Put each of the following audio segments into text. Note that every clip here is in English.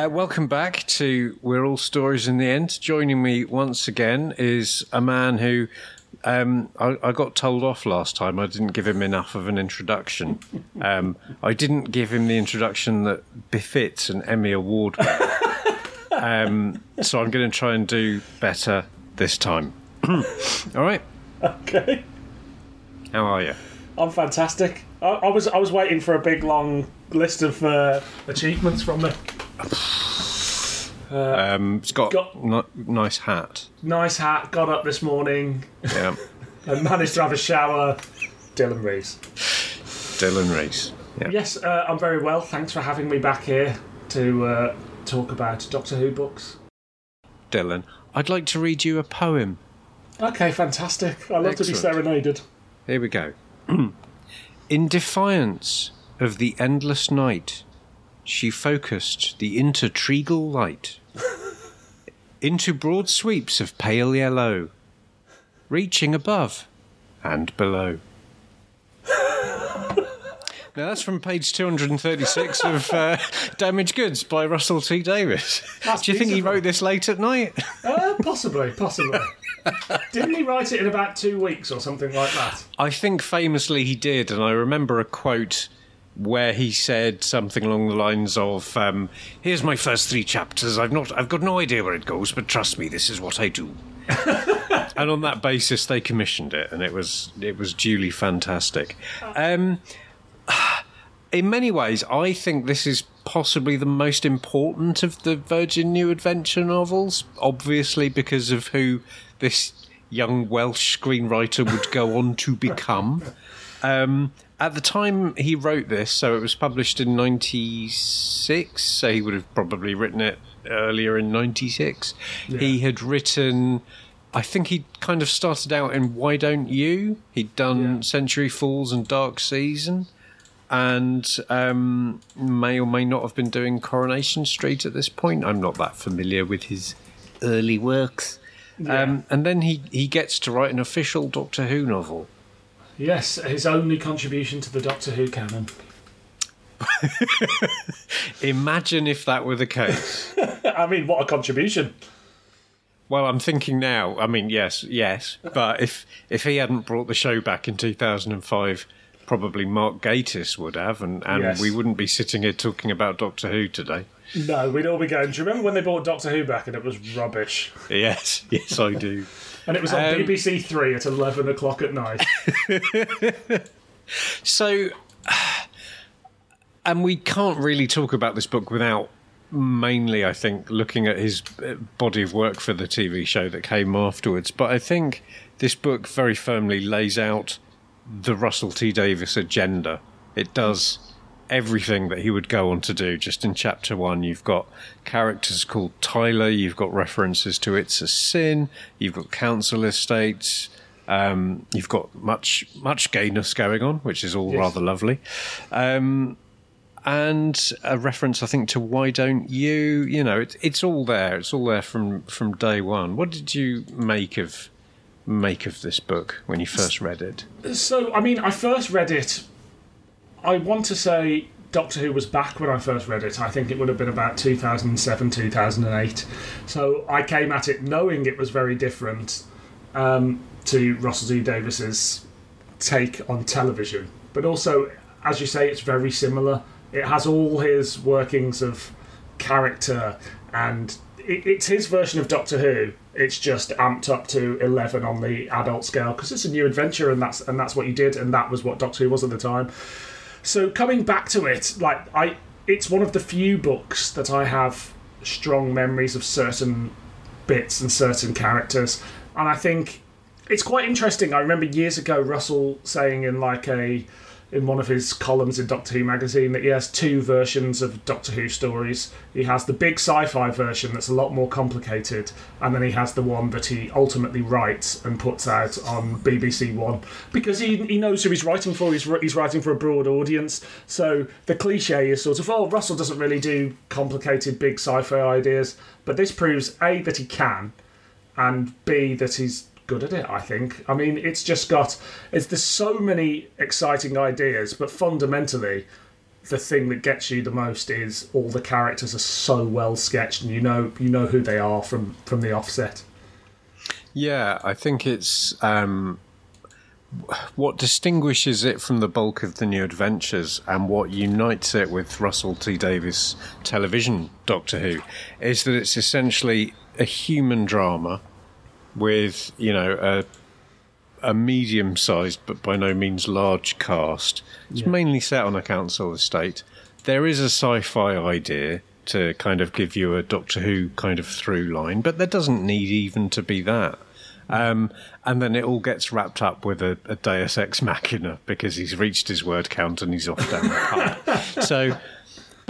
Uh, welcome back to We're All Stories in the End. Joining me once again is a man who um, I, I, got told off last time. I didn't give him enough of an introduction. Um, I didn't give him the introduction that befits an Emmy Award winner. um, so I'm going to try and do better this time. All right. Okay. How are you? I'm fantastic. I, I, was I was waiting for a big long list of uh, achievements from me. Uh, um, it's got, got n- nice hat. Nice hat. Got up this morning. Yeah. and managed to have a shower. Dylan Rees. Dylan Rees. Yeah. Yes, uh, I'm very well. Thanks for having me back here to uh, talk about Doctor Who books. Dylan, I'd like to read you a poem. Okay, fantastic. I love Excellent. to be serenaded. Here we go. In defiance of the endless night, she focused the intertregal light into broad sweeps of pale yellow, reaching above and below. Now that's from page 236 of uh, Damaged Goods by Russell T Davies. That's Do you think he wrote this late at night? Uh, possibly, possibly. Didn't he write it in about two weeks or something like that? I think famously he did, and I remember a quote where he said something along the lines of, um, "Here's my first three chapters. I've not, I've got no idea where it goes, but trust me, this is what I do." and on that basis, they commissioned it, and it was it was duly fantastic. Um, in many ways, I think this is possibly the most important of the Virgin New Adventure novels. Obviously, because of who this young Welsh screenwriter would go on to become. Um, at the time he wrote this, so it was published in 96, so he would have probably written it earlier in 96. Yeah. He had written, I think he kind of started out in Why Don't You? He'd done yeah. Century Falls and Dark Season, and um, may or may not have been doing Coronation Street at this point. I'm not that familiar with his early works. Yeah. Um, and then he, he gets to write an official Doctor Who novel. Yes, his only contribution to the Doctor Who canon. Imagine if that were the case. I mean, what a contribution. Well, I'm thinking now. I mean, yes, yes, but if if he hadn't brought the show back in 2005, probably Mark Gatiss would have, and, and yes. we wouldn't be sitting here talking about Doctor Who today. No, we'd all be going. Do you remember when they brought Doctor Who back and it was rubbish? Yes, yes, I do. And it was on um, BBC Three at eleven o'clock at night. so, and we can't really talk about this book without mainly, I think, looking at his uh, body of work for the TV show that came afterwards. But I think this book very firmly lays out the Russell T Davies agenda. It does everything that he would go on to do. Just in chapter one, you've got characters called Tyler, you've got references to It's a Sin, you've got council estates, um, you've got much much gayness going on, which is all yes. rather lovely. Um, and a reference, I think, to "Why Don't You?" You know, it's it's all there. It's all there from from day one. What did you make of make of this book when you first read it? So, I mean, I first read it. I want to say Doctor Who was back when I first read it. I think it would have been about 2007, 2008. So I came at it knowing it was very different um, to Russell T Davies's take on television. But also, as you say, it's very similar. It has all his workings of character and it, it's his version of Doctor Who. It's just amped up to eleven on the adult scale because it's a new adventure, and that's and that's what you did, and that was what Doctor Who was at the time. So coming back to it, like I, it's one of the few books that I have strong memories of certain bits and certain characters, and I think it's quite interesting. I remember years ago Russell saying in like a in one of his columns in Doctor Who magazine that he has two versions of Doctor Who stories. He has the big sci-fi version that's a lot more complicated, and then he has the one that he ultimately writes and puts out on BBC One because he he knows who he's writing for. He's he's writing for a broad audience. So the cliche is sort of oh Russell doesn't really do complicated big sci-fi ideas, but this proves a that he can, and b that he's good at it. I think. I mean, it's just got. It's there's so many exciting ideas, but fundamentally, the thing that gets you the most is all the characters are so well sketched, and you know you know who they are from from the offset. Yeah, I think it's um, what distinguishes it from the bulk of the new adventures and what unites it with Russell T Davies television Doctor Who is that it's essentially a human drama with you know a a medium sized but by no means large cast. It's mainly set on a council estate. There is a sci fi idea to kind of give you a Doctor Who kind of through line, but there doesn't need even to be that. Um, and then it all gets wrapped up with a, a Deus Ex Machina because he's reached his word count and he's off down the path. so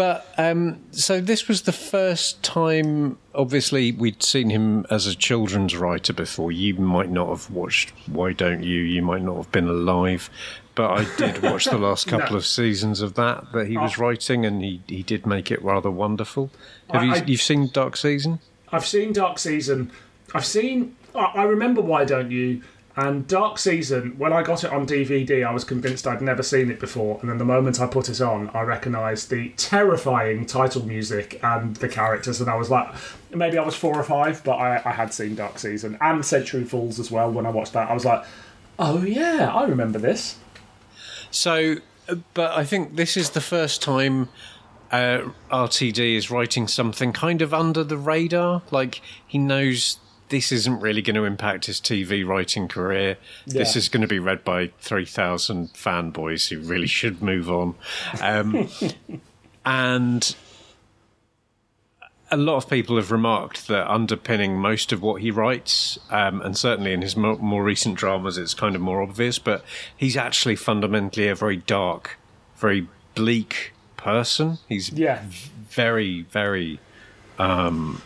but um, so this was the first time. Obviously, we'd seen him as a children's writer before. You might not have watched. Why don't you? You might not have been alive. But I did watch the last couple No. of seasons of that that he was writing, and he, he did make it rather wonderful. Have I- you I- you've seen Dark Season? I've seen Dark Season. I've seen. I I remember Why Don't You? And Dark Season, when I got it on DVD, I was convinced I'd never seen it before. And then the moment I put it on, I recognised the terrifying title music and the characters. And I was like, maybe I was four or five, but I, I had seen Dark Season and Century Falls as well. When I watched that, I was like, oh yeah, I remember this. So, uh, but I think this is the first time uh, RTD is writing something kind of under the radar. Like he knows this isn't really going to impact his TV writing career. This is going to be read by 3,000 fanboys who really should move on. Um, and a lot of people have remarked that underpinning most of what he writes, um, and certainly in his more, more recent dramas, it's kind of more obvious, but he's actually fundamentally a very dark, very bleak person. He's Yeah. very, very, um,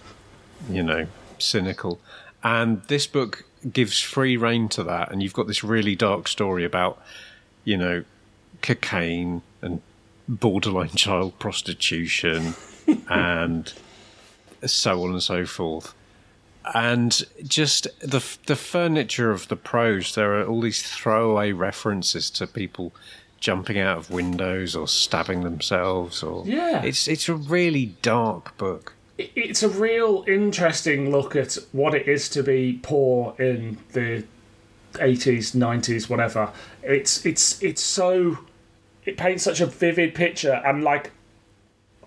you know, cynical. And this book gives free rein to that. And you've got this really dark story about, you know, cocaine and borderline child prostitution and so on and so forth. And just the the furniture of the prose, there are all these throwaway references to people jumping out of windows or stabbing themselves or Yeah. it's it's a really dark book. It- it's a real interesting look at what it is to be poor in the 80s 90s whatever. It's it's it's so it paints such a vivid picture and like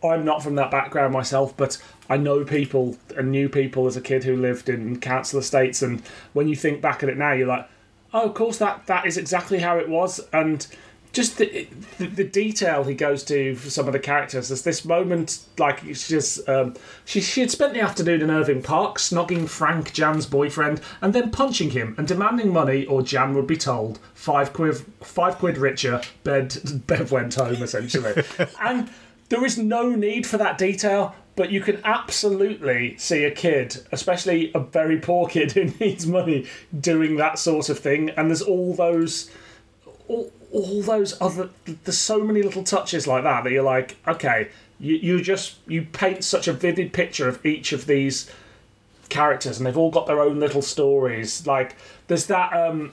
i'm not from that background myself but i know people and knew people as a kid who lived in council estates and when you think back at it now you're like oh of course that that is exactly how it was. And just the, the, the detail he goes to for some of the characters. There's this moment, like it's just um, she she had spent the afternoon in Irving Park snogging Frank Jan's boyfriend and then punching him and demanding money, or Jan would be told five quid five quid richer. Bed Bev went home essentially, and there is no need for that detail. But you can absolutely see a kid, especially a very poor kid who needs money, doing that sort of thing. And there's all those all, all those other there's so many little touches like that that you're like okay you, you just you paint such a vivid picture of each of these characters and they've all got their own little stories. Like there's that um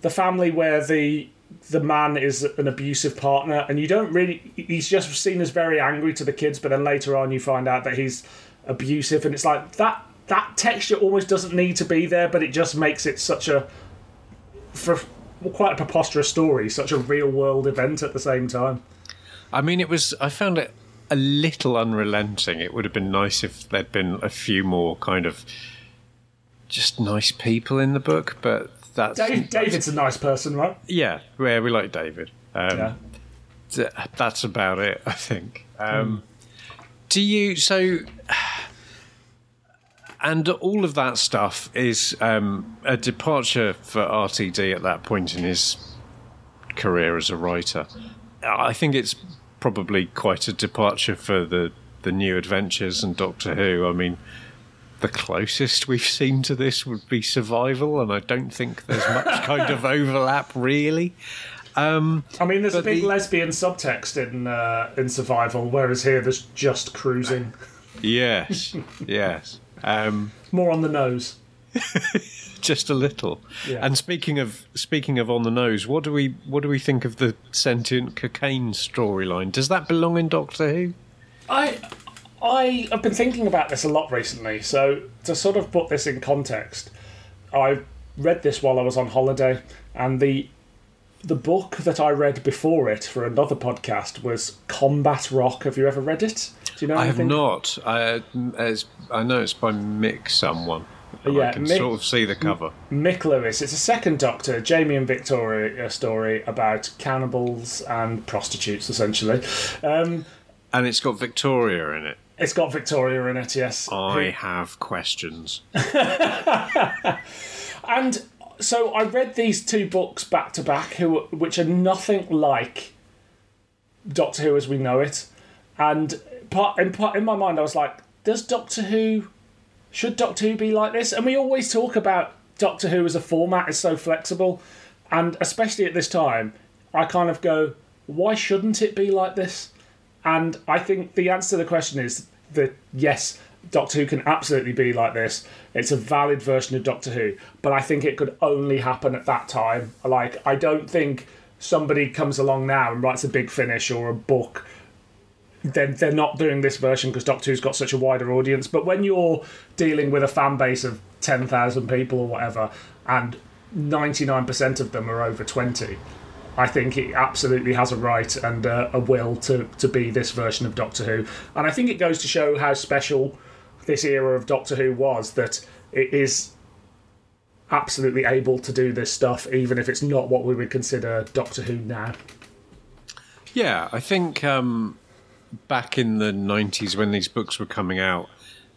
the family where the the man is an abusive partner and you don't really he's just seen as very angry to the kids but then later on you find out that he's abusive and it's like that that texture almost doesn't need to be there but it just makes it such a for quite a preposterous story, such a real world event at the same time. I mean, it was. I found it a little unrelenting. It would have been nice if there'd been a few more kind of just nice people in the book, but that's Dave, David's a nice person, right? yeah, yeah, we like David. Um, Yeah. th- that's about it, I think. Um, Do you so? And all of that stuff is um, a departure for RTD at that point in his career as a writer. I think it's probably quite a departure for the the new adventures and Doctor Who. I mean, the closest we've seen to this would be Survival, and I don't think there's much kind of overlap really. Um, I mean, there's a big the- lesbian subtext in uh, in Survival, whereas here there's just cruising. yes, yes. Um, More on the nose. just a little. Yeah. And speaking of speaking of on the nose, what do we what do we think of the sentient cocaine storyline? Does that belong in Doctor Who? I I have been thinking about this a lot recently. So to sort of put this in context, I read this while I was on holiday, and the the book that I read before it for another podcast was Combat Rock. Have you ever read it? Do you know I have not. I it's, I know it's by Mick someone. Yeah, I can Mick- sort of see the cover. Mick Lewis. It's a second Doctor, Jamie and Victoria story about cannibals and prostitutes, essentially. Um, And it's got Victoria in it. it's got Victoria in it, yes. I have questions. And so I read these two books back to back, who which are nothing like Doctor Who as we know it. And part in, part in my mind, I was like, does Doctor Who should Doctor Who be like this? And we always talk about Doctor Who as a format is so flexible, and especially at this time, I kind of go, why shouldn't it be like this? And I think the answer to the question is that yes, Doctor Who can absolutely be like this. It's a valid version of Doctor Who, but I think it could only happen at that time. Like, I don't think somebody comes along now and writes a big finish or a book. Then they're not doing this version because Doctor Who's got such a wider audience. But when you're dealing with a fan base of ten thousand people or whatever, and ninety nine percent of them are over twenty, I think it absolutely has a right and uh, a will to, to be this version of Doctor Who. And I think it goes to show how special this era of Doctor Who was that it is absolutely able to do this stuff, even if it's not what we would consider Doctor Who now. Yeah, I think um, back in the 90s when these books were coming out,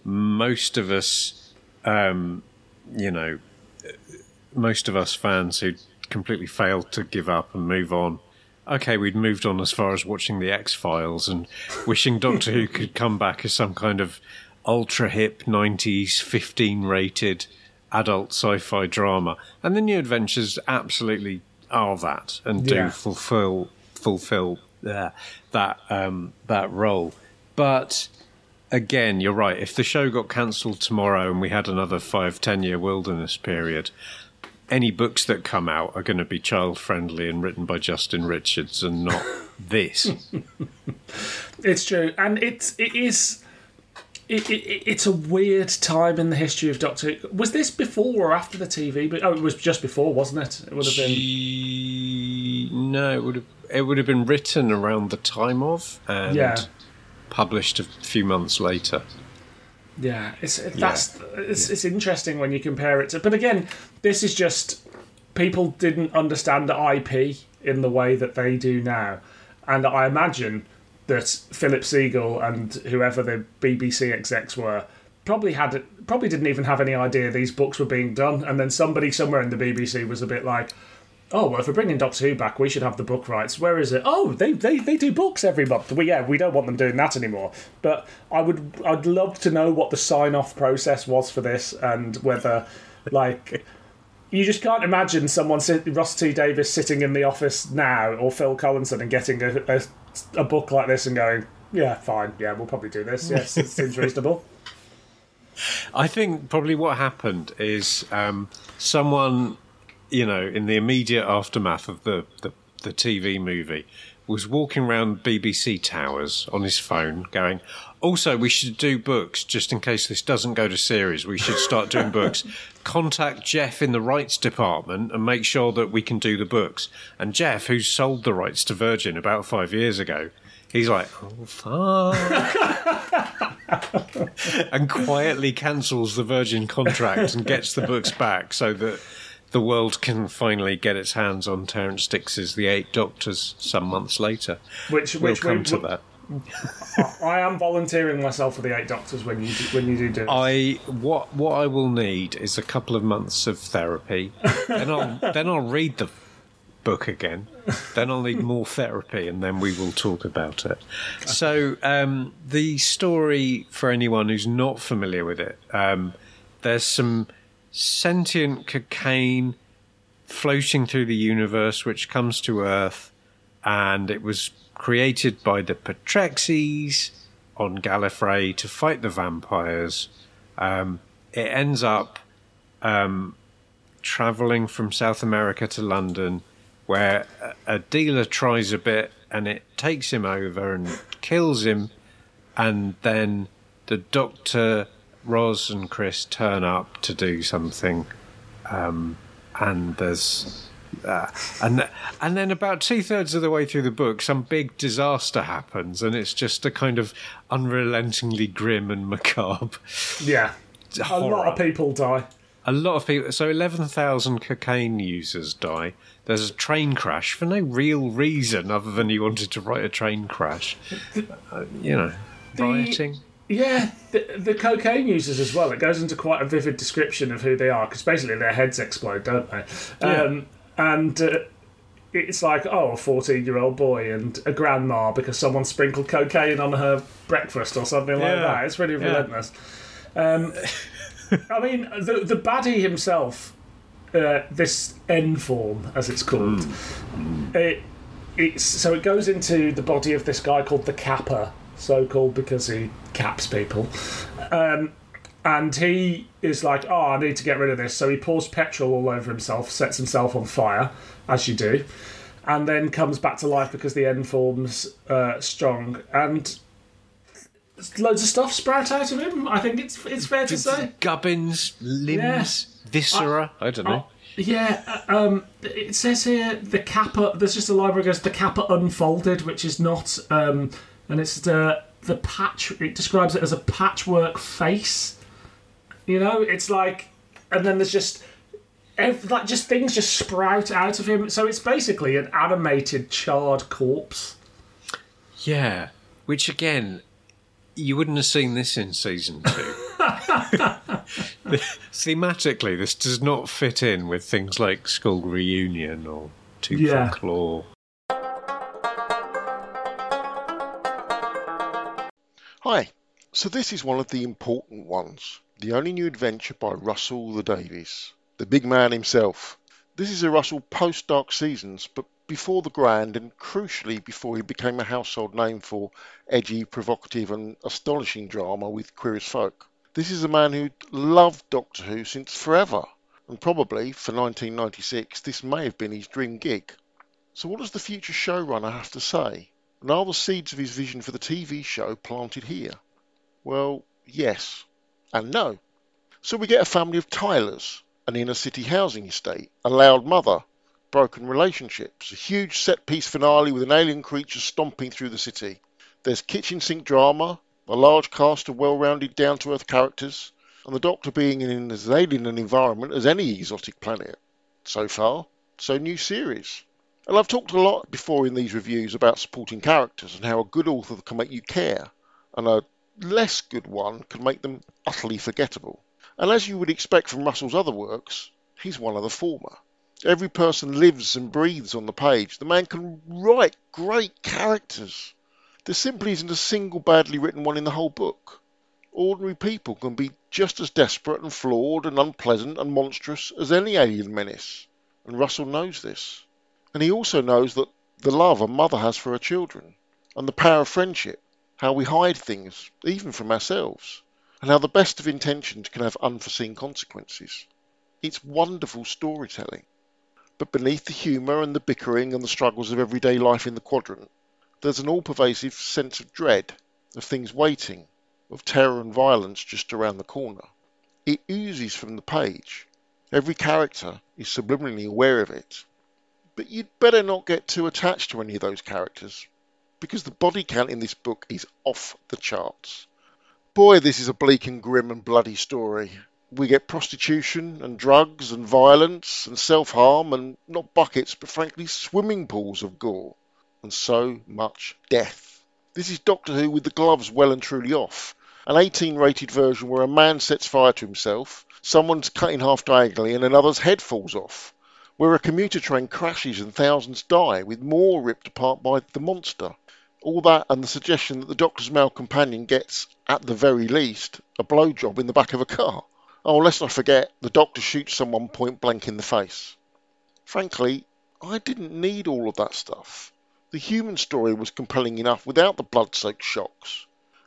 most of us, um, you know, most of us fans who completely failed to give up and move on. Okay, we'd moved on as far as watching the X Files and wishing Doctor Who could come back as some kind of ultra hip 90s 15 rated adult sci fi drama. And the New Adventures absolutely are that and do Yeah. fulfill fulfill uh, that um, that role. But again, you're right. If the show got cancelled tomorrow and we had another five, ten year wilderness period, any books that come out are going to be child friendly and written by Justin Richards and not this. It's true, and it's it is. It, it, it's a weird time in the history of Doctor Was this before or after the TV? But oh, it was just before, wasn't it? It would have been. Gee, no, it would have it would have been written around the time of and Yeah. published a few months later. Yeah, it's that's it's, it's interesting when you compare it to. But again, this is just people didn't understand IP in the way that they do now, and I imagine that Philip Segal and whoever the BBC execs were probably had probably didn't even have any idea these books were being done, and then somebody somewhere in the BBC was a bit like. Oh well, if we're bringing Doctor Who back, we should have the book rights. Where is it? Oh, they, they, they do books every month. Well, yeah, we don't want them doing that anymore. But I would I'd love to know what the sign off process was for this and whether like you just can't imagine someone sit, Ross T Davis sitting in the office now or Phil Collinson and getting a, a, a book like this and going, yeah, fine, yeah, we'll probably do this. Yes, it seems reasonable. I think probably what happened is um, someone, you know, in the immediate aftermath of the, the, the TV movie, was walking around BBC Towers on his phone going, also, we should do books just in case this doesn't go to series. We should start doing books. Contact Jeff in the rights department and make sure that we can do the books. And Jeff, who sold the rights to Virgin about five years ago, he's like, oh, fuck and quietly cancels the Virgin contract and gets the books back so that the world can finally get its hands on Terrance Dicks's The Eight Doctors some months later. Which We'll which come we, to that. I am volunteering myself for the Eight Doctors when you do, when you do do. it. I what what I will need is a couple of months of therapy. then I'll then I'll read the book again. then I'll need more therapy, and then we will talk about it. So, um, the story for anyone who's not familiar with it, um, there's some sentient cocaine floating through the universe, which comes to Earth, and it was created by the Patrexes on Gallifrey to fight the vampires. Um, it ends up um, traveling from South America to London, where a, a dealer tries a bit and it takes him over and kills him, and then the Doctor, Roz, and Chris turn up to do something, um, and there's. Uh, and and then about two thirds of the way through the book, some big disaster happens, and it's just a kind of unrelentingly grim and macabre. Yeah, a lot of people die. A lot of people. So eleven thousand cocaine users die. There's a train crash for no real reason other than he wanted to write a train crash. Uh, you know, The- rioting. Yeah, the, the cocaine users as well. It goes into quite a vivid description of who they are because basically their heads explode, don't they? Yeah. Um, and uh, it's like, oh, a 14 year old boy and a grandma because someone sprinkled cocaine on her breakfast or something like Yeah. that. It's really Yeah. relentless. Um, I mean, the, the baddie himself, uh, this N form, as it's called, it, it's so it goes into the body of this guy called the Capper, so called because he caps people. Um, and he is like, oh, I need to get rid of this. So he pours petrol all over himself, sets himself on fire, as you do, and then comes back to life because the N form's uh, strong. And loads of stuff sprout out of him. I think it's it's fair to say. Gubbins, limbs, viscera. I, don't know. Oh, yeah, uh, um, it says here the Capper. There's just a library goes the Capper unfolded, which is not, um, and it's the the patch. It describes it as a patchwork face. You know, it's like, and then there's just. ev- Like just things just sprout out of him, so it's basically an animated charred corpse. Yeah, which again, you wouldn't have seen this in season two. Thematically, this does not fit in with things like School Reunion or Tooth Yeah. and Claw. Hi, so this is one of the important ones. The only new adventure by Russell T Davies, the big man himself. This is a Russell post Dark Seasons, but before the grand and crucially before he became a household name for edgy, provocative, and astonishing drama with Queer as Folk. This is a man who loved Doctor Who since forever, and probably for 1996 this may have been his dream gig. So, what does the future showrunner have to say? And are the seeds of his vision for the TV show planted here? Well, yes and no. So we get a family of Tylers, an inner city housing estate, a loud mother, broken relationships, a huge set piece finale with an alien creature stomping through the city. There's kitchen sink drama, a large cast of well rounded, down to earth characters, and the Doctor being in as alien an environment as any exotic planet. So far, so new series. And I've talked a lot before in these reviews about supporting characters and how a good author can make you care, and a less good one can make them utterly forgettable. And as you would expect from Russell's other works, he's one of the former. Every person lives and breathes on the page. The man can write great characters. There simply isn't a single badly written one in the whole book. Ordinary people can be just as desperate and flawed and unpleasant and monstrous as any alien menace. And Russell knows this. And he also knows that the love a mother has for her children, and the power of friendship, how we hide things, even from ourselves, and how the best of intentions can have unforeseen consequences. It's wonderful storytelling. But beneath the humour and the bickering and the struggles of everyday life in the quadrant, there's an all pervasive sense of dread, of things waiting, of terror and violence just around the corner. It oozes from the page. Every character is subliminally aware of it. But you'd better not get too attached to any of those characters, because the body count in this book is off the charts. Boy, this is a bleak and grim and bloody story. We get prostitution and drugs and violence and self harm and not buckets, but frankly swimming pools of gore. And so much death. This is Doctor Who with the gloves well and truly off. An 18 rated version where a man sets fire to himself, someone's cut in half diagonally, and another's head falls off. Where a commuter train crashes and thousands die, with more ripped apart by the monster. All that and the suggestion that the Doctor's male companion gets, at the very least, a blowjob in the back of a car. Oh, let's not forget, the Doctor shoots someone point blank in the face. Frankly, I didn't need all of that stuff. The human story was compelling enough without the blood-soaked shocks.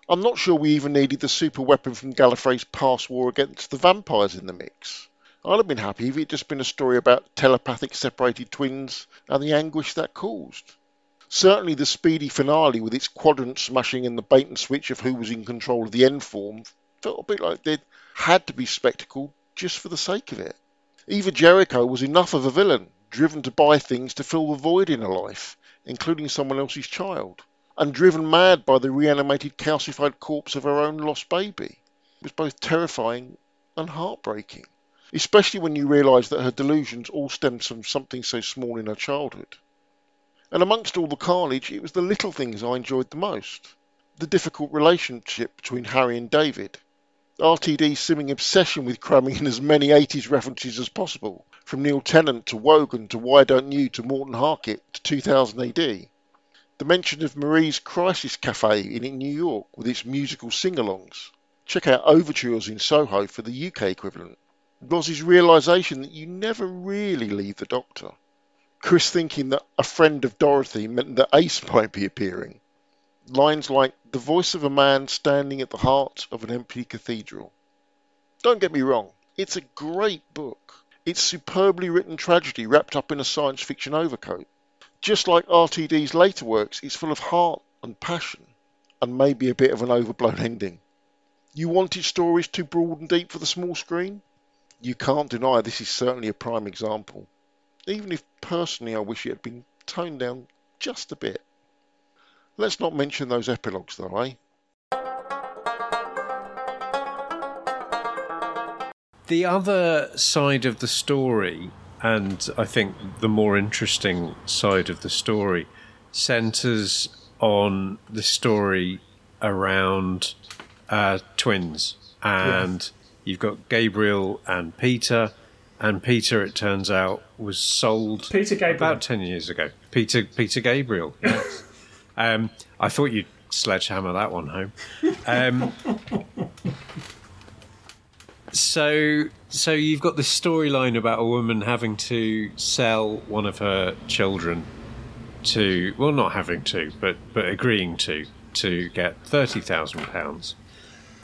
I'm not sure we even needed the super weapon from Gallifrey's past war against the vampires in the mix. I'd have been happy if it had just been a story about telepathic separated twins and the anguish that caused. Certainly the speedy finale with its quadrant smashing and the bait and switch of who was in control of the N form felt a bit like they had to be spectacle just for the sake of it. Eva Jericho was enough of a villain, driven to buy things to fill the void in her life, including someone else's child and driven mad by the reanimated calcified corpse of her own lost baby. It was both terrifying and heartbreaking, especially when you realise that her delusions all stemmed from something so small in her childhood. And amongst all the carnage, it was the little things I enjoyed the most. The difficult relationship between Harry and David, RTD's seeming obsession with cramming in as many 80s references as possible, from Neil Tennant to Wogan to Why Don't You to Morten Harket to 2000 AD, the mention of Marie's Crisis Cafe in New York with its musical sing-alongs. Check out Overtures in Soho for the UK equivalent. Roz's realisation that you never really leave the Doctor. Chris thinking that a friend of Dorothy meant that Ace might be appearing. Lines like the voice of a man standing at the heart of an empty cathedral. Don't get me wrong, it's a great book. It's superbly written tragedy wrapped up in a science fiction overcoat. Just like RTD's later works, it's full of heart and passion, and maybe a bit of an overblown ending. You wanted stories too broad and deep for the small screen? You can't deny this is certainly a prime example, even if personally I wish it had been toned down just a bit. Let's not mention those epilogues though, eh? The other side of the story and I think the more interesting side of the story centers on the story around uh, twins. And yeah. You've got Gabriel and Peter. And Peter, it turns out, was sold Peter Gabriel. about 10 years ago. Peter Peter Gabriel, yes. um, I thought you'd sledgehammer that one home. Um, so so you've got this storyline about a woman having to sell one of her children to well not having to but but agreeing to to get thirty thousand pounds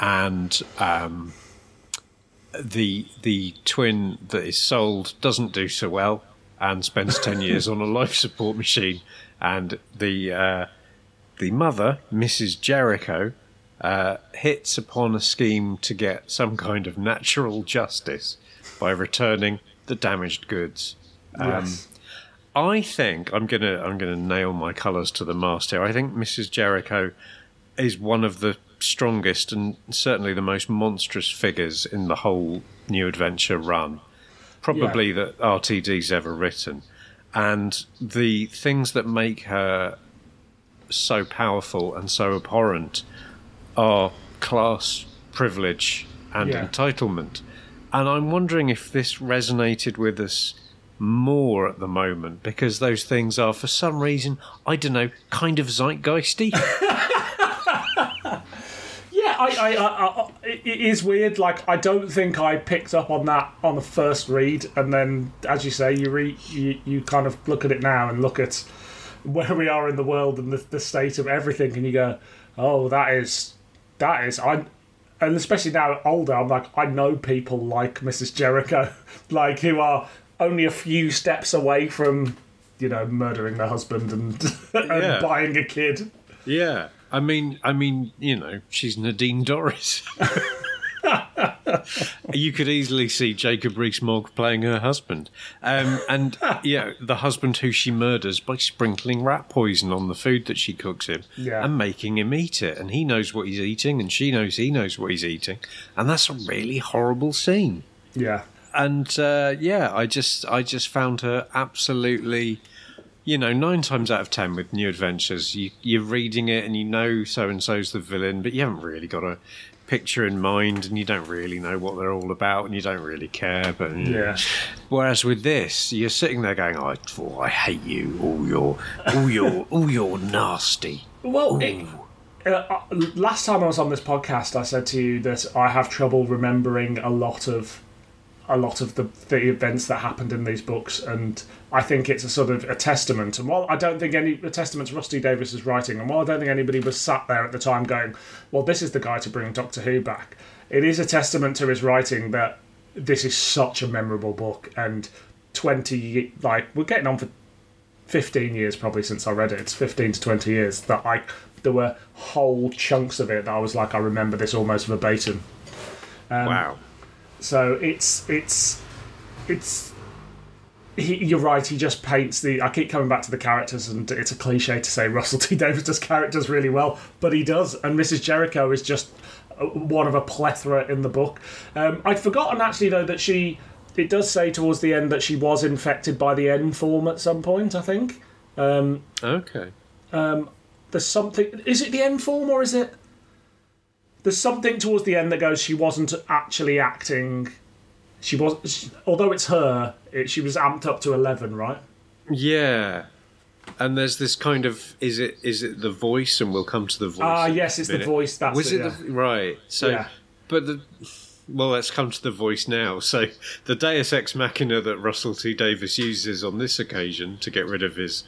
and um, the the twin that is sold doesn't do so well and spends 10 years on a life support machine and the uh, the mother mrs jericho uh, hits upon a scheme to get some kind of natural justice by returning the damaged goods. Um, yes. I think I'm gonna I'm gonna nail my colours to the mast here. I think Mrs. Jericho is one of the strongest and certainly the most monstrous figures in the whole New Adventure run, probably yeah. that RTD's ever written. And the things that make her so powerful and so abhorrent are class, privilege, and yeah. entitlement. And I'm wondering if this resonated with us more at the moment because those things are, for some reason, I don't know, kind of zeitgeisty. yeah, I, I, I, it is weird. Like, I don't think I picked up on that on the first read, and then, as you say, you read, you, you kind of look at it now and look at where we are in the world and the, the state of everything, and you go, "Oh, that is that is I and especially now older, I'm like I know people like Mrs. Jericho, like who are only a few steps away from you know murdering their husband and, and yeah. buying a kid. Yeah, I mean, I mean, you know, she's Nadine Dorries. you could easily see Jacob Rees-Mogg playing her husband, um, and yeah, the husband who she murders by sprinkling rat poison on the food that she cooks him yeah. and making him eat it, and he knows what he's eating, and she knows he knows what he's eating, and that's a really horrible scene. Yeah, and uh, yeah, I just I just found her absolutely you know, nine times out of ten with new adventures, you, you're reading it and you know so and so's the villain, but you haven't really got a picture in mind, and you don't really know what they're all about, and you don't really care. But Yeah. Whereas with this, you're sitting there going, "I, oh, I hate you. Oh, you're, oh, you're, oh, you're nasty." Well, it, uh, uh, last time I was on this podcast, I said to you that I have trouble remembering a lot of a lot of the, the events that happened in these books, and I think it's a sort of a testament. And while I don't think any a testament to Rusty Davies's writing, and while I don't think anybody was sat there at the time going, "Well, this is the guy to bring Doctor Who back," it is a testament to his writing that this is such a memorable book, and twenty like we're getting on for 15 years probably since I read it. It's 15 to 20 years that I there were whole chunks of it that I was like I remember this almost verbatim. Um, wow. So it's it's it's he, you're right. He just paints the. I keep coming back to the characters, and it's a cliche to say Russell T Davies does characters really well, but he does. And Mrs Jericho is just uh, one of a plethora in the book. Um, I'd forgotten actually though that she. It does say towards the end that she was infected by the N form at some point. I think Okay. there's something. Is it the N form or is it? There's something towards the end that goes. She wasn't actually acting. She was, she, although it's her. It, she was amped up to eleven, right? Yeah. And there's this kind of is it is it the voice and we'll come to the voice. Ah, a yes, it's the voice, that's was it, it, yeah. the, right? So, Yeah. but the well, let's come to the voice now. So the Deus Ex Machina that Russell T Davies uses on this occasion to get rid of his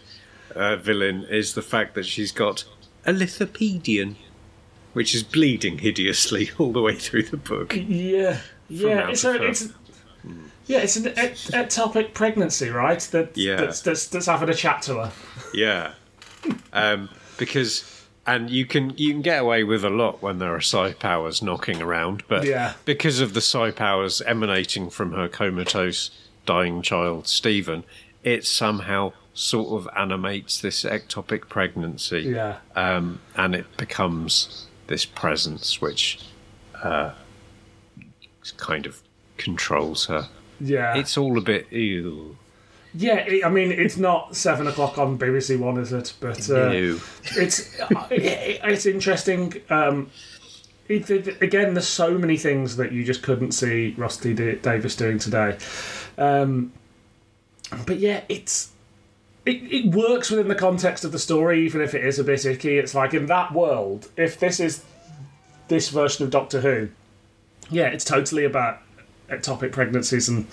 uh, villain is the fact that she's got a lithopedion, which is bleeding hideously all the way through the book. Yeah, yeah. It's a, it's yeah, it's an ec- ectopic pregnancy, right? That Yeah. that's, that's that's having a chat to her. Yeah, um, because and you can you can get away with a lot when there are psi powers knocking around, but Yeah. because of the psi powers emanating from her comatose dying child Stephen, it somehow sort of animates this ectopic pregnancy, Yeah, um, and it becomes this presence which uh, kind of controls her. yeah, It's all a bit ew. yeah. It, I mean, it's not seven o'clock on BBC One, is it? But uh, it's it, it's interesting. Um, it, it- again, there's so many things that you just couldn't see Rusty D- Davies doing today. Um, but yeah, it's it, it works within the context of the story, even if it is a bit icky. It's like in that world, if this is this version of Doctor Who, yeah, it's totally about ectopic pregnancies and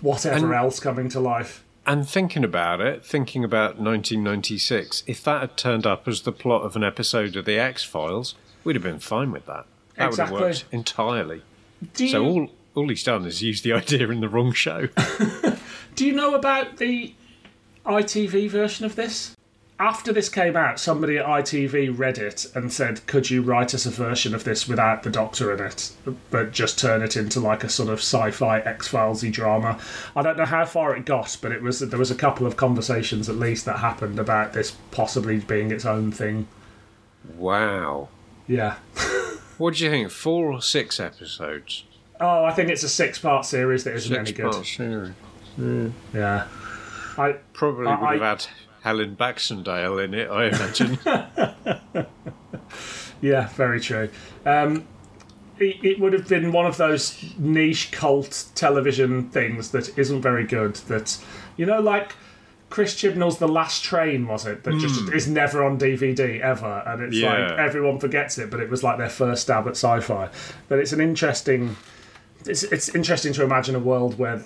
whatever And- else coming to life. And thinking about it, thinking about 1996, if that had turned up as the plot of an episode of The X Files, we'd have been fine with that. That Exactly. would have worked entirely. You, So all all he's done is use the idea in the wrong show. Do you know about the ITV version of this? After this came out, somebody at ITV read it and said, "Could you write us a version of this without the Doctor in it, but just turn it into like a sort of sci-fi X Filesy drama?" I don't know how far it got, but it was there was a couple of conversations at least that happened about this possibly being its own thing. wow. Yeah. What do you think? Four or six episodes? Oh, I think it's a six-part series that isn't any good. Six-part series. Yeah. I Probably I- would have I- had Helen Baxendale in it, I imagine. Yeah, very true. Um, it, it would have been one of those niche cult television things that isn't very good. That you know, like Chris Chibnall's The Last Train, was it? That just is never on DVD ever, and it's like everyone forgets it. But it was like their first stab at sci-fi. But it's an interesting. It's it's interesting to imagine a world where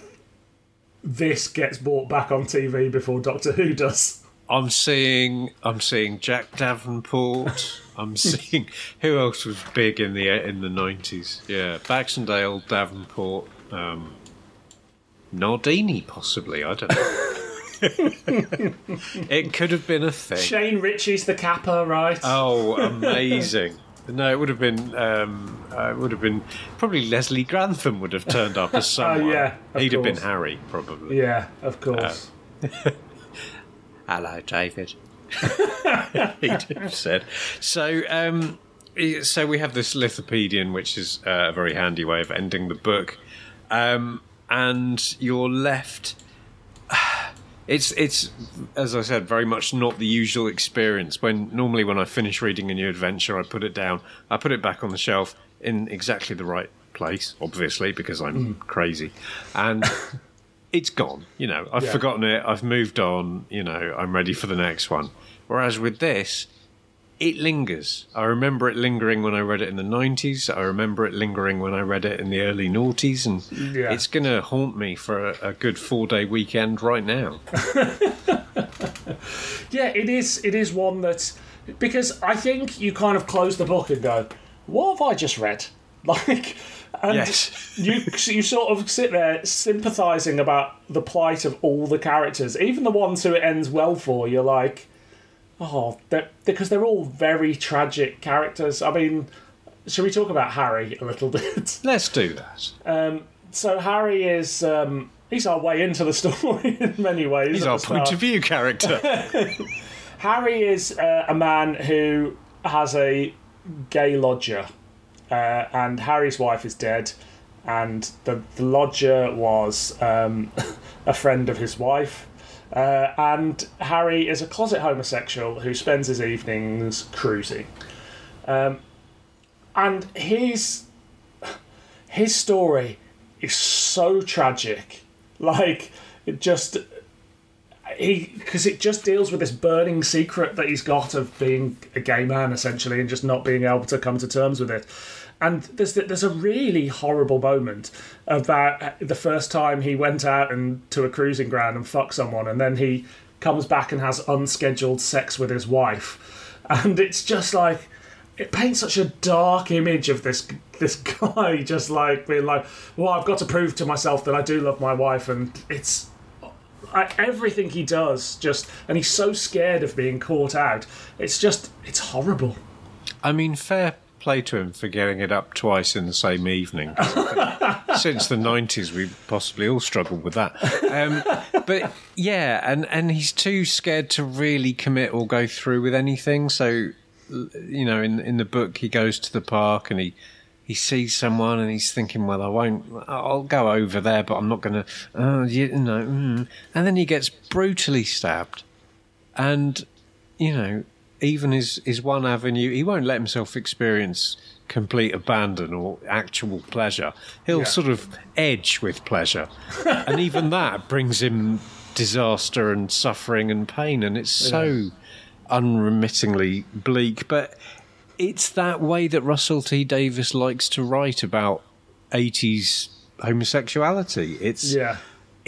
this gets brought back on TV before Doctor Who does. I'm seeing I'm seeing Jack Davenport. I'm seeing who else was big in the in the nineties. Yeah, Baxendale, Davenport, um, Nardini, possibly. I don't know. it could have been a thing. Shane Richie's the Capper, right? Oh, amazing! No, it would have been. Um, uh, it would have been probably Leslie Grantham would have turned up as someone. Oh, yeah, he'd have been. Harry probably. yeah, of course. Hello, David. He'd have said. So, um, so we have this lithopedion, which is uh, a very handy way of ending the book, um, and you're left. It's it's as I said, very much not the usual experience. When normally when I finish reading a new adventure, I put it down, I put it back on the shelf, in exactly the right place, obviously, because I'm mm. crazy. And it's gone. You know, I've Yeah. forgotten it. I've moved on. You know, I'm ready for the next one. Whereas with this, it lingers. I remember it lingering when I read it in the 90s. I remember it lingering when I read it in the early noughties. And Yeah. it's going to haunt me for a, a good four day weekend right now. Yeah, it is. It is one that because I think you kind of close the book and go, "What have I just read?" Like, and Yes. you you sort of sit there sympathising about the plight of all the characters, even the ones who it ends well for. You're like, oh, they're, because they're all very tragic characters. I mean, should we talk about Harry a little bit? Let's do that. so Harry is. Um, He's our way into the story in many ways. He's our point of view character. Harry is uh, a man who has a gay lodger, uh, and Harry's wife is dead, and the, the lodger was um, a friend of his wife. Uh, and Harry is a closet homosexual who spends his evenings cruising. Um, and his his story is so tragic. Like, it just he because it just deals with this burning secret that he's got of being a gay man essentially and just not being able to come to terms with it and there's there's a really horrible moment about the first time he went out and to a cruising ground and fucked someone and then he comes back and has unscheduled sex with his wife. And it's just like it paints such a dark image of this this guy just like being like well I've got to prove to myself that I do love my wife and it's I, everything he does just and he's so scared of being caught out it's just it's horrible. I mean, fair play to him for getting it up twice in the same evening. Since the 90s, we possibly all struggled with that. Um, but yeah, and, and he's too scared to really commit or go through with anything. So, you know, in, in the book, he goes to the park and he. He sees someone and he's thinking, "Well, I won't. I'll go over there, but I'm not going to." Oh, you know. Mm. And then he gets brutally stabbed, and you know, even his, his one avenue, he won't let himself experience complete abandon or actual pleasure. He'll Yeah. sort of edge with pleasure. and even that brings him disaster and suffering and pain. And it's so unremittingly bleak. But it's that way that Russell T Davies likes to write about 80s homosexuality. It's yeah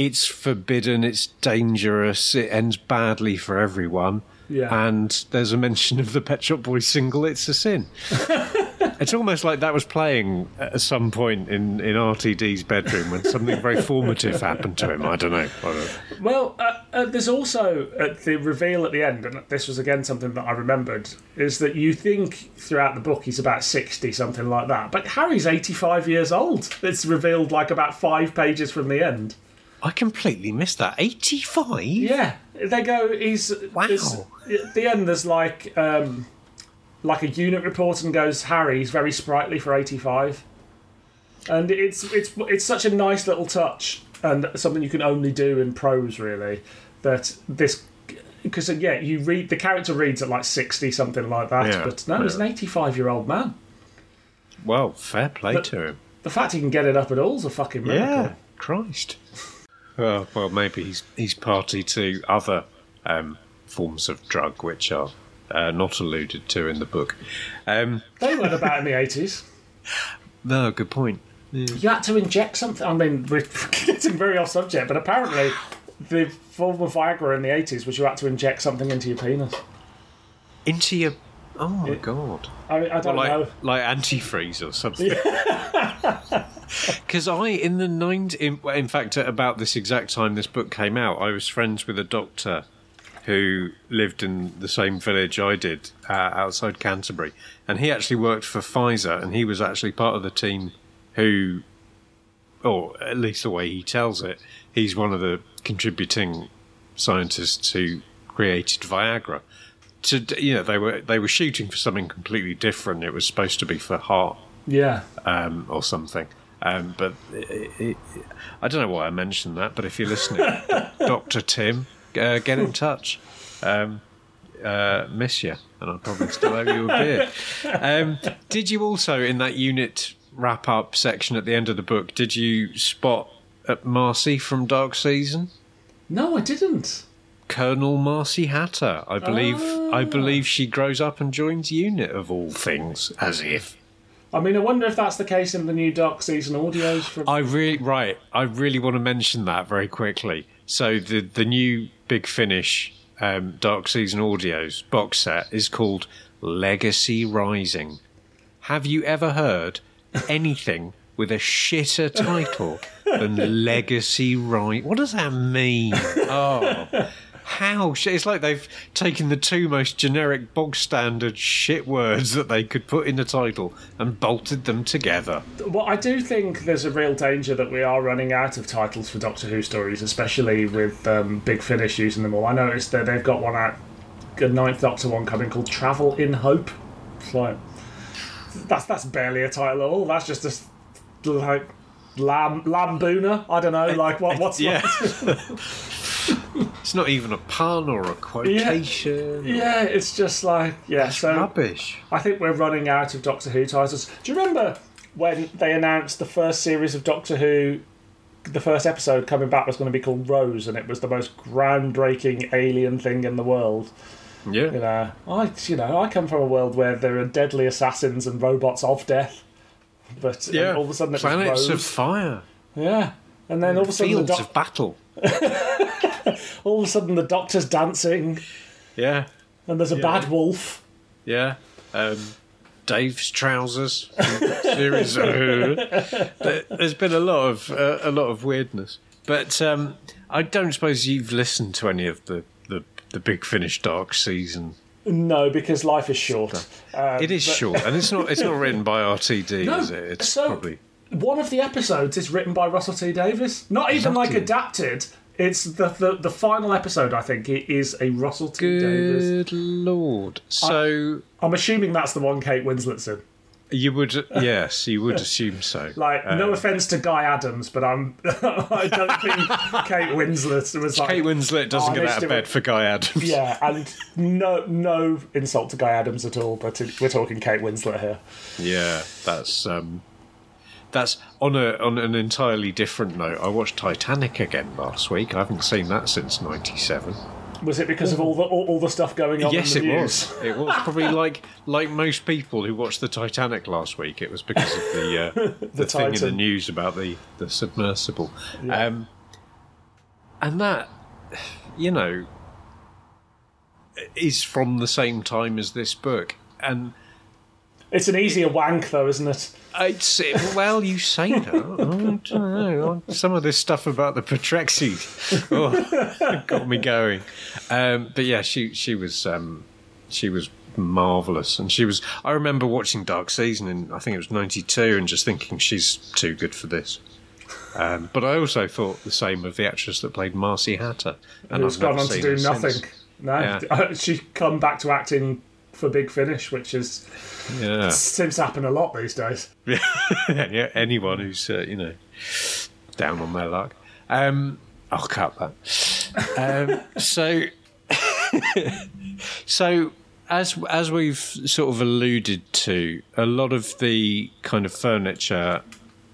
it's forbidden, it's dangerous, it ends badly for everyone. Yeah. And there's a mention of the Pet Shop Boys single, It's a Sin. it's almost like that was playing at some point in, in RTD's bedroom when something very formative happened to him. I don't know. I don't know. well uh, uh, there's also uh, the reveal at the end and this was again something that i remembered is that you think throughout the book he's about 60 something like that but harry's 85 years old it's revealed like about five pages from the end I completely missed that. 85? Yeah, they go. He's Wow. At the end, there's like um, like a unit report and goes, Harry, he's very sprightly for eighty five, and it's it's it's such a nice little touch and something you can only do in prose, really. That this. Because yeah, you read the character reads at like sixty something like that, Yeah, but no, he's an eighty-five-year-old man. Well, fair play But- to him. The fact he can get it up at all is a fucking miracle. Yeah, Christ. Well, well, maybe he's he's party to other um, forms of drug which are uh, not alluded to in the book. Um, They weren't about in the eighties. no, good point. You had to inject something. I mean, we're getting very off subject, but apparently, the form of Viagra in the eighties was you had to inject something into your penis. Into your oh my god, I, I don't like know. like antifreeze or something. Because I in the nine in, in fact at about this exact time this book came out, I was friends with a doctor who lived in the same village I did uh, outside Canterbury, and he actually worked for Pfizer, and he was actually part of the team who, or at least the way he tells it, he's one of the contributing scientists who created Viagra. To you know, they were they were shooting for something completely different. It was supposed to be for heart Yeah, um, or something. Um, but it, it, I don't know why I mentioned that. But if you're listening, Doctor Tim, uh, get in touch. Um, uh, miss you, and I'll probably still owe you a beer. Um, did you also, in that unit wrap up section at the end of the book, did you spot uh, Marcie from Dark Season? No, I didn't. Colonel Marcie Hatter. I believe Ah. I believe she grows up and joins Unit of all things. As if. I mean, I wonder if that's the case in the new Dark Season audios from. I really right. I really want to mention that very quickly. So the the new Big Finish um, Dark Season audios box set is called Legacy Rising. Have you ever heard anything with a shitter title than Legacy Rising? What does that mean? Oh. How sh- it's like they've taken the two most generic bog standard shit words that they could put in the title and bolted them together. Well, I do think there's a real danger that we are running out of titles for Doctor Who stories, especially with um, Big Finish using them all. I noticed that they've got one out, a Ninth Doctor one coming called Travel in Hope. It's like that's that's barely a title at all. That's just a like lamb lambooner. I don't know. Like what? What's yeah. it's not even a pun or a quotation. Yeah, it's just like yeah. It's so rubbish. I think we're running out of Doctor Who titles. Do you remember when they announced the first series of Doctor Who? The first episode coming back was going to be called Rose, and it was the most groundbreaking alien thing in the world. Yeah. You know, I you know I come from a world where there are deadly assassins and robots of death, but yeah. all of a sudden it Planets of fire. yeah, and then all of a sudden the Fields doc- of battle. all of a sudden the Doctor's dancing, Yeah. and there's a bad wolf. Yeah. Um, Dave's trousers. series. There- There's been a lot of uh, a lot of weirdness, but um, I don't suppose you've listened to any of the the, the Big Finish Dark season. No, because life is short. Um, It is but- short, and it's not it's not written by RTD, No, is it? It's so- probably one of the episodes is written by Russell T Davies. Not even like adapted. It's the, the the final episode. I think it is a Russell T Davies. good lord. So. I'm assuming that's the one Kate Winslet's in. You would, yes, you would assume so. Like, no offense to Guy Adams, but I'm I don't think Kate Winslet was like Kate Winslet doesn't get out of bed for Guy Adams. Yeah, and no no insult to Guy Adams at all, but we're talking Kate Winslet here. Yeah, that's um, that's on a on an entirely different note. I watched Titanic again last week. I haven't seen that since '97. Was it because of all the all, all the stuff going on? Yes, in it the news? was. It was probably like like most people who watched the Titanic last week. It was because of the uh, the, thing in the news about the the submersible, um, and that you know is from the same time as this book, and It's an easier wank, though, isn't it? It's well, you say that. I don't know. Some of this stuff about the Patrexi oh, got me going. Um, but yeah, she she was um, she was marvelous, and she was. I remember watching Dark Season in I think it was '92, and just thinking she's too good for this. Um, but I also thought the same of the actress that played Marcie Hatter, and Who's I've gone on to do her since. nothing. No, Yeah. she come back to acting for Big Finish, which is Yeah, seems to happen a lot these days. yeah. Anyone who's uh, you know down on their luck. Um, I'll cut that. Um, so, so as as we've sort of alluded to, a lot of the kind of furniture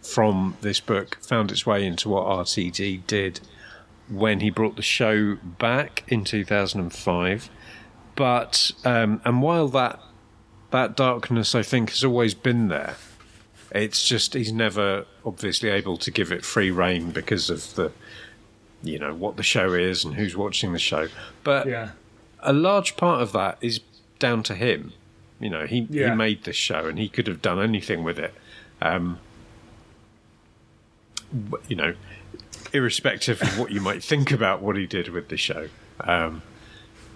from this book found its way into what RTD did when he brought the show back in 2005. But um, and while that that darkness, I think, has always been there. It's just he's never obviously able to give it free reign because of the, you know, what the show is and who's watching the show. But Yeah, a large part of that is down to him. You know, he, Yeah. he made this show and he could have done anything with it. Um, you know, irrespective of what you might think about what he did with the show. Um,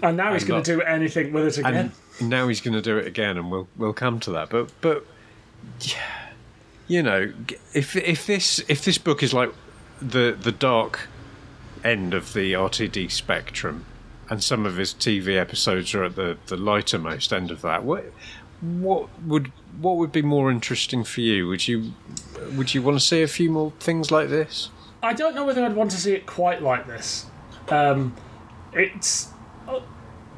and now he's going to do anything with it again. and now he's going to do it again, and we'll we'll come to that. But but yeah, you know, if if this if this book is like the the dark end of the RTD spectrum, and some of his TV episodes are at the the lightermost end of that, what what would what would be more interesting for you? Would you would you want to see a few more things like this? I don't know whether I'd want to see it quite like this. Um, it's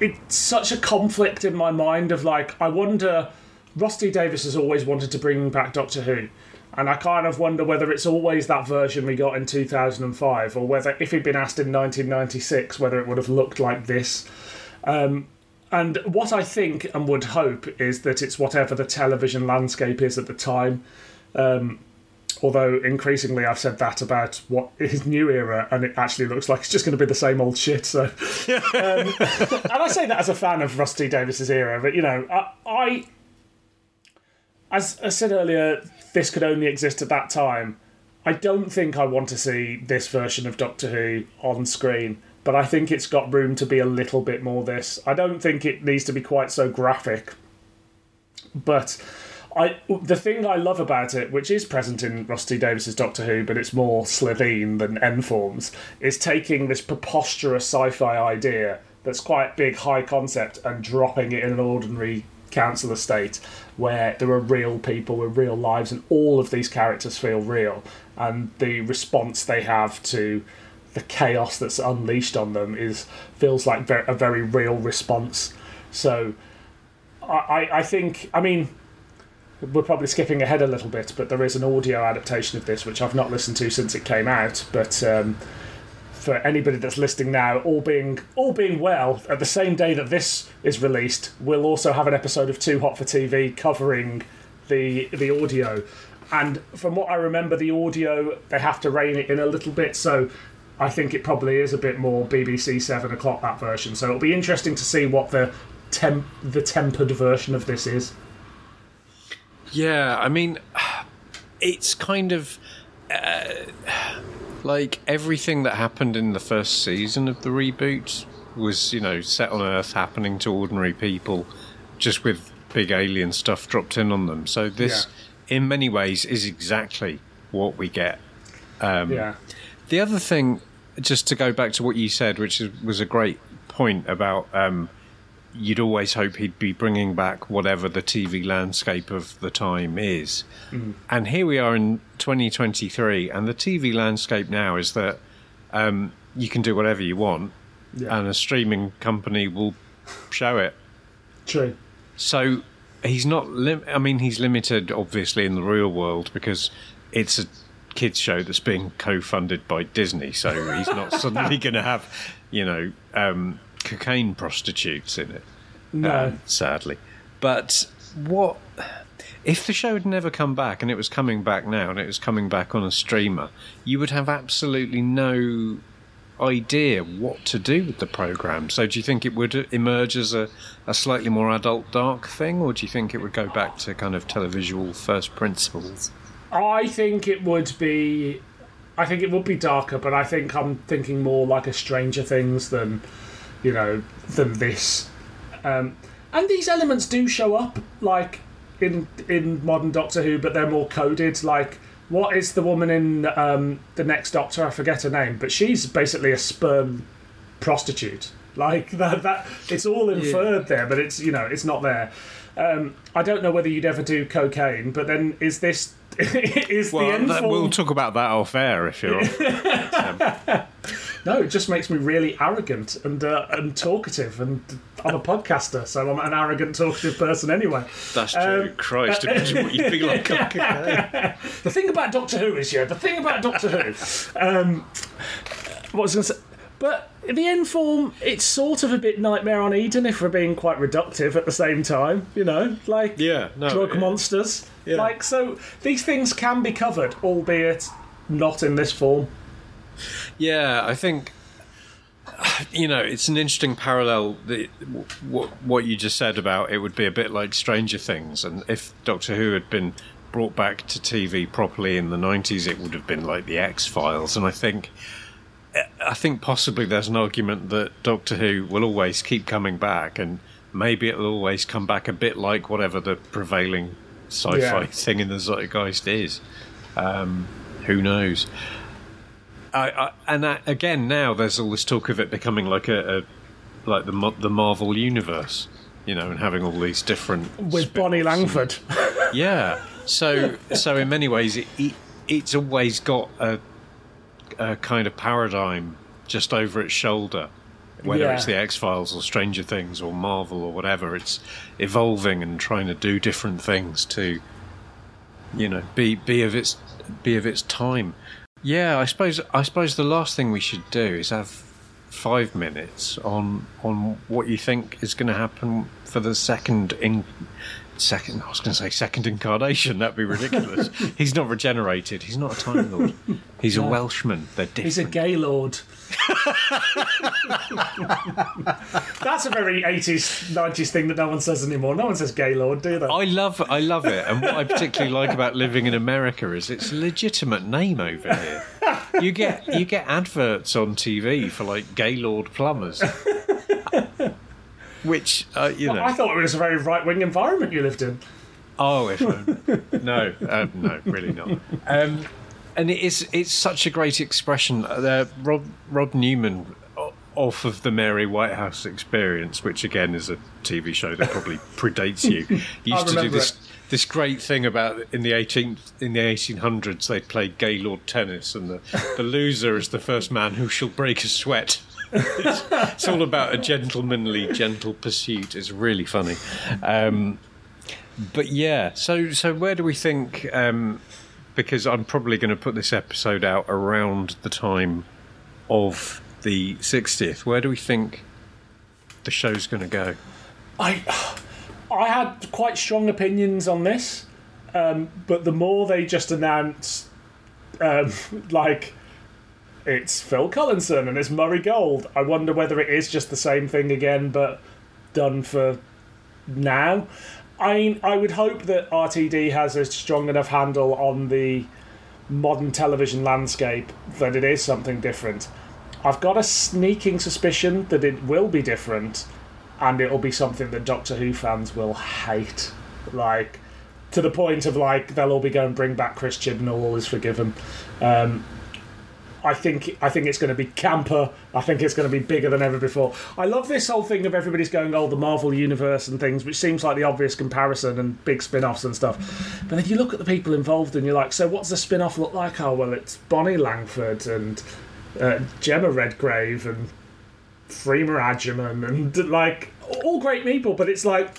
it's such a conflict in my mind of like I wonder. Rusty Davies has always wanted to bring back Doctor Who, and I kind of wonder whether it's always that version we got in 2005, or whether if he'd been asked in 1996, whether it would have looked like this. Um, and what I think and would hope is that it's whatever the television landscape is at the time. Um, although increasingly I've said that about what his new era, and it actually looks like it's just going to be the same old shit. So, um, and I say that as a fan of Rusty Davies's era, but you know, I, I as I said earlier, this could only exist at that time. I don't think I want to see this version of Doctor Who on screen, but I think it's got room to be a little bit more this. I don't think it needs to be quite so graphic, but I the thing I love about it, which is present in Rusty Davies's Doctor Who, but it's more Slitheen than N-Forms, is taking this preposterous sci-fi idea that's quite big, high concept, and dropping it in an ordinary council estate where there are real people with real lives, and all of these characters feel real, and the response they have to the chaos that's unleashed on them is feels like a very real response. So, I, I think I mean we're probably skipping ahead a little bit, but there is an audio adaptation of this which I've not listened to since it came out. But um, for anybody that's listening now, all being all being well, at the same day that this is released, we'll also have an episode of Too Hot for TV covering the the audio. And from what I remember, the audio they have to rein it in a little bit, so I think it probably is a bit more BBC Seven O'clock that version. So it'll be interesting to see what the the tempered version of this is. Yeah, I mean, it's kind of uh, like everything that happened in the first season of the reboot was, you know, set on Earth, happening to ordinary people, just with big alien stuff dropped in on them. So this, in many ways, is exactly what we get. Um, Yeah. The other thing, just to go back to what you said, which is, was a great point about um, you'd always hope he'd be bringing back whatever the TV landscape of the time is. And here we are in 2023, and the TV landscape now is that um, you can do whatever you want, Yeah. and a streaming company will show it. True. So he's not. Lim- I mean, he's limited, obviously, in the real world because it's a kids show that's being co-funded by Disney. So he's not suddenly going to have, you know, um, cocaine prostitutes in it. No. um, sadly. But what if the show had never come back and it was coming back now and it was coming back on a streamer? You would have absolutely no idea what to do with the program. So do you think it would emerge as a, a slightly more adult dark thing, or do you think it would go back to kind of televisual first principles? I think it would be. I think it would be darker, but I think I'm thinking more like a Stranger Things than, you know, than this. Um, and these elements do show up, like in in modern Doctor Who, but they're more coded. Like, what is the woman in um, the next Doctor? I forget her name, but she's basically a sperm prostitute. Like that, that it's all inferred there, but it's you know it's not there. Um, I don't know whether you'd ever do cocaine, but then is this is the end that, form? we'll talk about that off air if you're. No, it just makes me really arrogant and uh, and talkative, and I'm a podcaster, so I'm an arrogant, talkative person anyway. That's true. Christ, imagine what you'd be like. The thing about Doctor Who is, yeah, the thing about Doctor Who. Um, what was I going to say? But the N form, it's sort of a bit Nightmare on Eden if we're being quite reductive at the same time, you know, like Yeah, no, drug monsters. Yeah. Like, so these things can be covered, albeit not in this form. Yeah, I think you know it's an interesting parallel. The, what what you just said about it would be a bit like Stranger Things, and if Doctor Who had been brought back to TV properly in the nineties, it would have been like the X Files. And I think I think possibly there's an argument that Doctor Who will always keep coming back, and maybe it'll always come back a bit like whatever the prevailing sci-fi Yeah. thing in the zeitgeist is. Um, who knows? I, I, and that, again, now there's all this talk of it becoming like a, a like the the Marvel universe, you know, and having all these different With Bonnie and- Langford. yeah. So so in many ways, it, it, it's always got a a kind of paradigm just over its shoulder. whether Yeah. it's the X Files or Stranger Things or Marvel or whatever. It's evolving and trying to do different things to, you know, be be of its be of its time. Yeah, I suppose I suppose the last thing we should do is have five minutes on on what you think is going to happen for the second in second. I was going to say second incarnation. That'd be ridiculous. He's not regenerated. He's not a Time Lord. He's a Welshman. They're different. He's a gay lord. That's a very 80s, 90s thing that no one says anymore. No one says gay lord, do they? I love I love it, and what I particularly like about living in America is it's a legitimate name over here. You get you get adverts on TV for like Gaylord plumbers, which uh, you know. I thought it was a very right wing environment you lived in. Oh, if no, uh, no, really not. Um, and it is it's such a great expression. Uh, Rob Rob Newman off of the Mary Whitehouse Experience, which again is a TV show that probably predates you. Used to do this it. this great thing about in the 18th in the 1800s they played Gaylord tennis, and the the loser is the first man who shall break a sweat. It's, it's all about a gentlemanly, gentle pursuit. It's really funny. Um, but yeah, so so where do we think? Um, because I'm probably going to put this episode out around the time of the 60th. Where do we think the show's going to go? I I had quite strong opinions on this, um, but the more they just announce, um, like it's Phil Collinson and it's Murray Gold, I wonder whether it is just the same thing again, but done for now. I mean, I would hope that RTD has a strong enough handle on the modern television landscape that it is something different. I've got a sneaking suspicion that it will be different and it'll be something that Doctor Who fans will hate. Like, to the point of like, they'll all be going, bring back Chris Chibnall, all is forgiven. Um, I think I think it's going to be camper. I think it's going to be bigger than ever before. I love this whole thing of everybody's going, oh, the Marvel universe and things, which seems like the obvious comparison and big spin-offs and stuff. But then you look at the people involved and you're like, so what's the spin-off look like? Oh, well, it's Bonnie Langford and uh, Gemma Redgrave and Freema Agyeman and like all great people, but it's like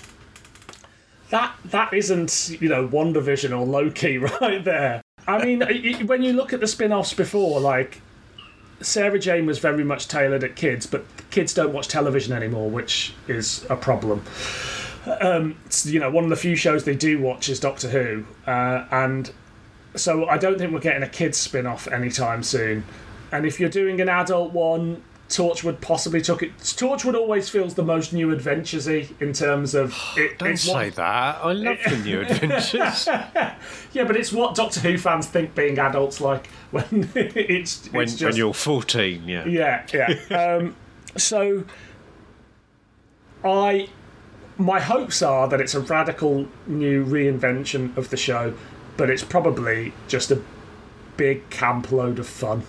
that that isn't you know WandaVision or Loki right there. I mean, when you look at the spin-offs before, like Sarah Jane was very much tailored at kids, but kids don't watch television anymore, which is a problem. Um, you know, one of the few shows they do watch is Doctor Who, uh, and so I don't think we're getting a kids spin-off anytime soon. And if you're doing an adult one, Torchwood possibly took it. Torchwood always feels the most new adventuresy in terms of it, Don't it's what- say that. I love the new adventures. yeah, but it's what Doctor Who fans think being adults like when it's when, it's when just, you're 14, yeah. yeah yeah. um, so I my hopes are that it's a radical new reinvention of the show, but it's probably just a big camp load of fun.